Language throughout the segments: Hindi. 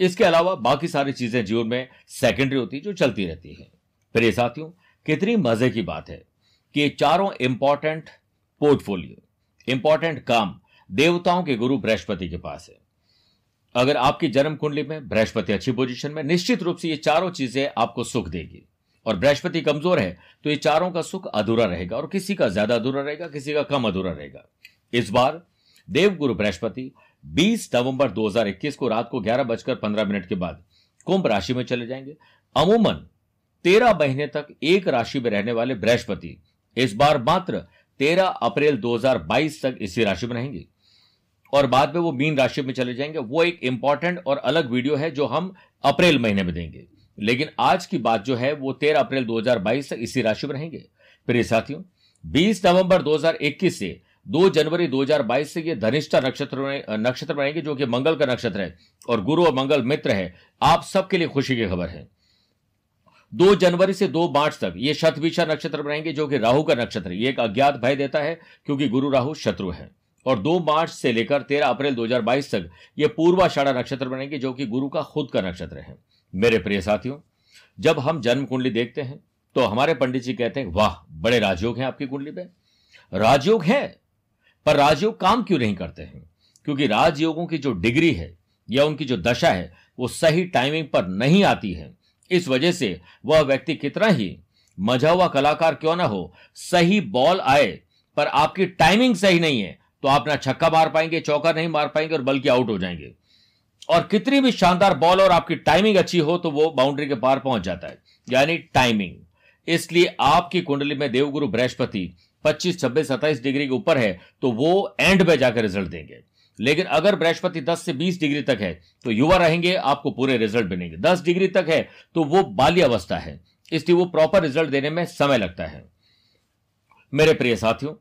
इसके अलावा बाकी सारी चीज़ें जीवन में सेकेंडरी होती जो चलती रहती है। प्रिय साथियों, कितनी मज़े की बात है कि चारों इंपॉर्टेंट पोर्टफोलियो इंपॉर्टेंट काम देवताओं के गुरु बृहस्पति के पास है। अगर आपकी जन्म कुंडली में बृहस्पति अच्छी पोजीशन में, निश्चित रूप से ये चारों चीज़ें आपको सुख देगी। और बृहस्पति कमज़ोर है तो ये चारों का सुख अधूरा रहेगा और किसी का ज़्यादा अधूरा रहेगा, किसी का कम अधूरा रहेगा। इस बार देवगुरु बृहस्पति 20 नवंबर 2021 को रात को ग्यारह बजकर पंद्रह मिनट के बाद कुंभ राशि में चले जाएँगे। अमूमन तेरह महीने तक एक राशि में रहने वाले बृहस्पति इस बार मात्र तेरह अप्रैल 2022 तक इसी राशि में रहेंगे। और बाद में वो मीन राशि में चले जाएँगे। वो एक इंपॉर्टेंट और अलग वीडियो है जो हम अप्रैल महीने में देंगे। लेकिन आज की बात जो है, वो तेरह अप्रैल 2022 तक इसी राशि में रहेंगे। प्रिय साथियों 20 नवंबर 2021 से 2 जनवरी 2022 से ये धनिष्ठा नक्षत्र नक्षत्र बनेंगे जो कि मंगल का नक्षत्र है और गुरु और मंगल मित्र है। आप सबके लिए खुशी की खबर है। दो जनवरी से दो मार्च तक ये शतभिषा नक्षत्र बनाएँगे जो कि राहु का नक्षत्र है। ये एक अज्ञात भय देता है, क्योंकि गुरु राहु शत्रु है। और दो मार्च से लेकर तेरह अप्रैल 2022 तक ये पूर्वाषाढ़ा नक्षत्र बनेंगे जो कि गुरु का खुद का नक्षत्र है। मेरे प्रिय साथियों, जब हम जन्म कुंडली देखते हैं तो हमारे पंडित जी कहते हैं, वाह, बड़े राजयोग हैं आपकी कुंडली में। राजयोग है? पर राजयोग काम क्यों नहीं करते हैं? क्योंकि राजयोगों की जो डिग्री है या उनकी जो दशा है, वो सही टाइमिंग पर नहीं आती है। इस वजह से वह व्यक्ति कितना ही मज़ा हुआ कलाकार क्यों ना हो, सही बॉल आए, पर आपकी टाइमिंग सही नहीं है तो आप ना छक्का मार पाएँगे, चौका नहीं मार पाएँगे और बल्कि आउट हो जाएँगे। और कितनी भी शानदार बॉल और आपकी टाइमिंग अच्छी हो तो वो बाउंड्री के पार पहुँच जाता है। यानी टाइमिंग इसलिए आपकी कुंडली में देवगुरु बृहस्पति 25, 26, 27 डिग्री के ऊपर है तो वो एंड में जाकर रिज़ल्ट देंगे। लेकिन अगर बृहस्पति 10 से 20 डिग्री तक है तो युवा रहेंगे आपको पूरे रिज़ल्ट मिलेंगे। 10 डिग्री तक है तो वो बाल्य अवस्था है। इसलिए वो प्रॉपर रिज़ल्ट देने में समय लगता है। मेरे प्रिय साथियों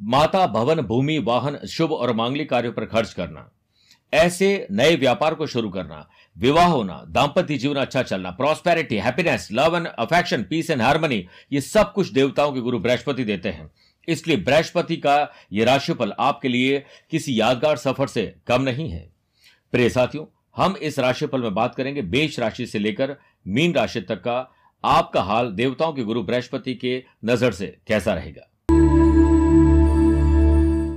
माता भवन भूमि वाहन शुभ और मांगलिक कार्यों पर खर्च करना। ऐसे नए व्यापार को शुरू करना, विवाह होना दाम्पत्य जीवन अच्छा चलना prosperity happiness love and affection peace and harmony ये सब कुछ देवताओं के गुरु बृहस्पति देते हैं। इसलिए बृहस्पति का यह राशिफल आपके लिए किसी यादगार सफ़र से कम नहीं है। प्रिय साथियों, हम इस राशिफल में बात करेंगे बेश राशि से लेकर मीन राशि तक का। आपका हाल देवताओं के गुरु बृहस्पति के नज़र से कैसा रहेगा?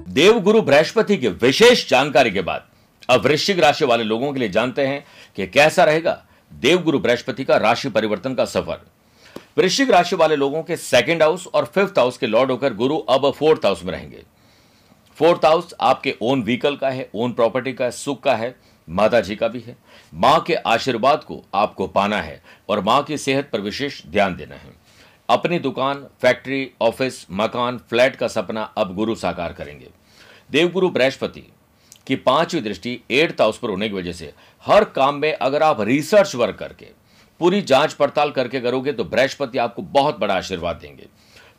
देवगुरु बृहस्पति के विशेष जानकारी के बाद अब वृश्चिक राशि वाले लोगों के लिए जानते हैं कि कैसा रहेगा देवगुरु बृहस्पति का राशि परिवर्तन का सफ़र। वृश्चिक राशि वाले लोगों के सेकेंड हाउस और फिफ्थ हाउस के लॉर्ड होकर गुरु अब फोर्थ हाउस में रहेंगे। फोर्थ हाउस आपके ओन व्हीकल का है ओन प्रॉपर्टी का है, सुख का है माता जी का भी है। माँ के आशीर्वाद को आपको पाना है और माँ की सेहत पर विशेष ध्यान देना है। अपनी दुकान फैक्ट्री ऑफ़िस मकान फ्लैट का सपना अब गुरु साकार करेंगे। देवगुरु बृहस्पति की पांचवी दृष्टि एट्थ हाउस पर होने की वजह से। हर काम में अगर आप रिसर्च वर्क करके, पूरी जाँच पड़ताल करके करोगे तो बृहस्पति आपको बहुत बड़ा आशीर्वाद देंगे।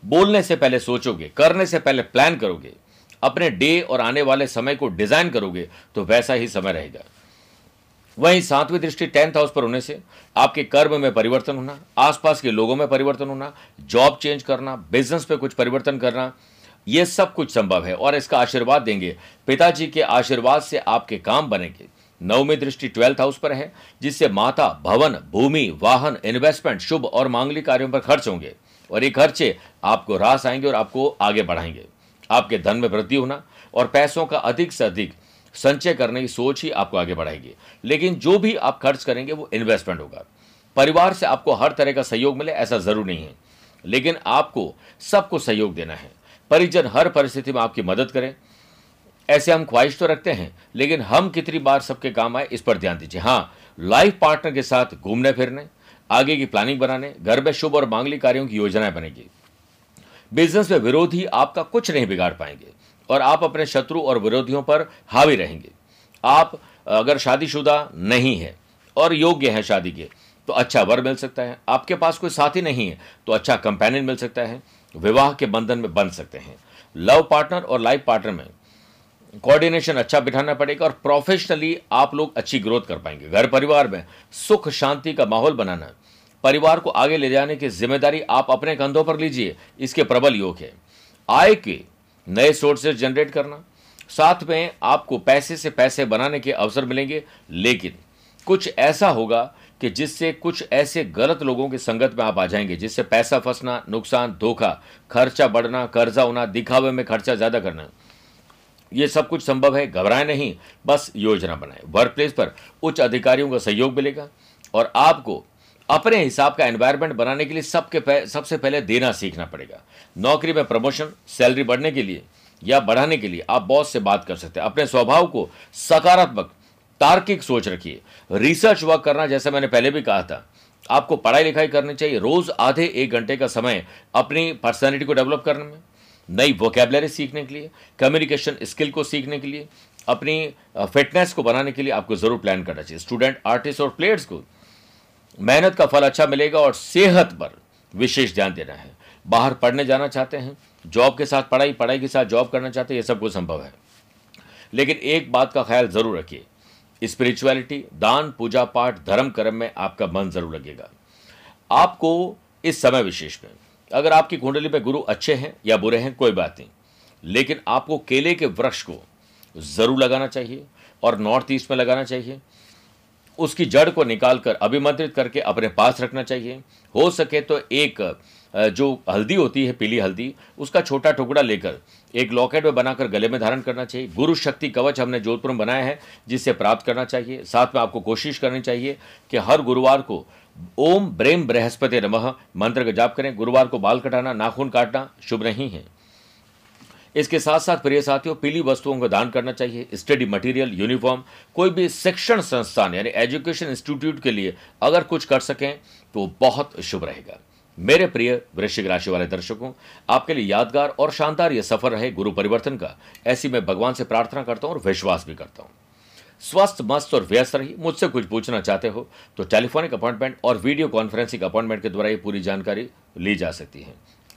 बोलने से पहले सोचोगे, करने से पहले प्लान करोगे, अपने डे और आने वाले समय को डिज़ाइन करोगे तो वैसा ही समय रहेगा। वहीं सातवीं दृष्टि टेंथ हाउस पर होने से, आपके कर्म में परिवर्तन होना, आसपास के लोगों में परिवर्तन होना जॉब चेंज करना बिज़नेस पे कुछ परिवर्तन करना यह सब कुछ संभव है और इसका आशीर्वाद देंगे। पिताजी के आशीर्वाद से आपके काम बनेंगे। नवमी दृष्टि ट्वेल्थ हाउस पर है, जिससे माता, भवन, भूमि, वाहन इन्वेस्टमेंट शुभ और मांगलिक कार्यों पर खर्च होंगे और ये खर्चे आपको रास आएँगे और आपको आगे बढ़ाएँगे। आपके धन में वृद्धि होना और पैसों का अधिक से अधिक संचय करने की सोच ही आपको आगे बढ़ाएगी। लेकिन जो भी आप खर्च करेंगे, वो इन्वेस्टमेंट होगा। परिवार से आपको हर तरह का सहयोग मिले, ऐसा ज़रूर नहीं है। लेकिन आपको सबको सहयोग देना है। परिजन हर परिस्थिति में आपकी मदद करें। ऐसे हम ख्वाहिश तो रखते हैं, लेकिन हम कितनी बार सबके काम आए, इस पर ध्यान दीजिए। हाँ लाइफ पार्टनर के साथ घूमने फिरने, आगे की प्लानिंग बनाने, घर में शुभ और मांगलिक कार्यों की योजनाएँ बनेगी। बिज़नेस में विरोधी आपका कुछ नहीं बिगाड़ पाएँगे और आप अपने शत्रु और विरोधियों पर हावी रहेंगे। आप, अगर शादीशुदा नहीं है और योग्य है शादी के तो अच्छा वर मिल सकता है। आपके पास कोई साथी नहीं है तो अच्छा कंपेनियन मिल सकता है। विवाह के बंधन में बन सकते हैं। लव पार्टनर और लाइफ पार्टनर में कोऑर्डिनेशन अच्छा बिठाना पड़ेगा और प्रोफेशनली आप लोग अच्छी ग्रोथ कर पाएँगे। घर परिवार में सुख, शांति का माहौल बनाना, परिवार को आगे ले जाने की ज़िम्मेदारी आप अपने कंधों पर लीजिए। इसके प्रबल योग है। आय के नए सोर्सेज जनरेट करना। साथ में आपको पैसे से पैसे बनाने के अवसर मिलेंगे, लेकिन कुछ ऐसा होगा कि जिससे कुछ ऐसे गलत लोगों की संगत में आप आ जाएँगे जिससे पैसा फंसना नुकसान धोखा खर्चा बढ़ना कर्जा होना दिखावे में खर्चा ज़्यादा करना ये सब कुछ संभव है घबराए नहीं बस योजना बनाए। वर्क प्लेस पर उच्च अधिकारियों का सहयोग मिलेगा और आपको अपने हिसाब का एनवायरनमेंट बनाने के लिए सबके पह, सबसे पहले देना सीखना पड़ेगा। नौकरी में प्रमोशन सैलरी बढ़ने के लिए या बढ़ाने के लिए आप बॉस से बात कर सकते हैं। अपने स्वभाव को सकारात्मक तार्किक सोच रखिए। रिसर्च वर्क करना, जैसे मैंने पहले भी कहा था, आपको पढ़ाई लिखाई करनी चाहिए। रोज आधे एक घंटे का समय अपनी पर्सनैलिटी को डेवलप करने में, नई वोकेबलरी सीखने के लिए कम्युनिकेशन स्किल को सीखने के लिए, अपनी फिटनेस को बनाने के लिए आपको ज़रूर प्लान करना चाहिए। स्टूडेंट आर्टिस्ट और प्लेयर्स को मेहनत का फल अच्छा मिलेगा और सेहत पर विशेष ध्यान देना है। बाहर पढ़ने जाना चाहते हैं जॉब के साथ पढ़ाई पढ़ाई के साथ जॉब करना चाहते हैं, ये सब कुछ संभव है। लेकिन एक बात का ख्याल ज़रूर रखिए स्पिरिचुअलिटी दान, पूजा पाठ, धर्म, कर्म में आपका मन ज़रूर लगेगा। आपको इस समय विशेष में, अगर आपकी कुंडली में गुरु अच्छे हैं या बुरे हैं, कोई बात नहीं। लेकिन आपको केले के वृक्ष को ज़रूर लगाना चाहिए और नॉर्थ ईस्ट में लगाना चाहिए। उसकी जड़ को निकालकर अभिमंत्रित करके अपने पास रखना चाहिए। हो सके तो एक जो हल्दी होती है, पीली हल्दी, उसका छोटा टुकड़ा लेकर एक लॉकेट में बनाकर गले में धारण करना चाहिए। गुरु शक्ति कवच हमने जोधपुर में बनाया है, जिससे प्राप्त करना चाहिए। साथ में आपको कोशिश करनी चाहिए कि हर गुरुवार को ओम ब्रेम बृहस्पति नमः मंत्र का जाप करें। गुरुवार को बाल कटाना, नाखून काटना शुभ नहीं है। इसके साथ साथ प्रिय साथियों, पीली वस्तुओं का दान करना चाहिए। स्टडी मटेरियल यूनिफॉर्म कोई भी शिक्षण संस्थान, यानी एजुकेशन इंस्टीट्यूट के लिए अगर कुछ कर सकें तो बहुत शुभ रहेगा। मेरे प्रिय वृश्चिक राशि वाले दर्शकों, आपके लिए यादगार और शानदार यह सफ़र रहे गुरु परिवर्तन का। ऐसी मैं भगवान से प्रार्थना करता हूँ और विश्वास भी करता हूँ। स्वस्थ, मस्त और व्यस्त रही मुझसे कुछ पूछना चाहते हो तो टेलीफोनिक अपॉइंटमेंट और वीडियो कॉन्फ्रेंसिंग अपॉइंटमेंट के द्वारा ये पूरी जानकारी ली जा सकती है।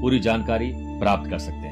पूरी जानकारी प्राप्त कर सकते हैं।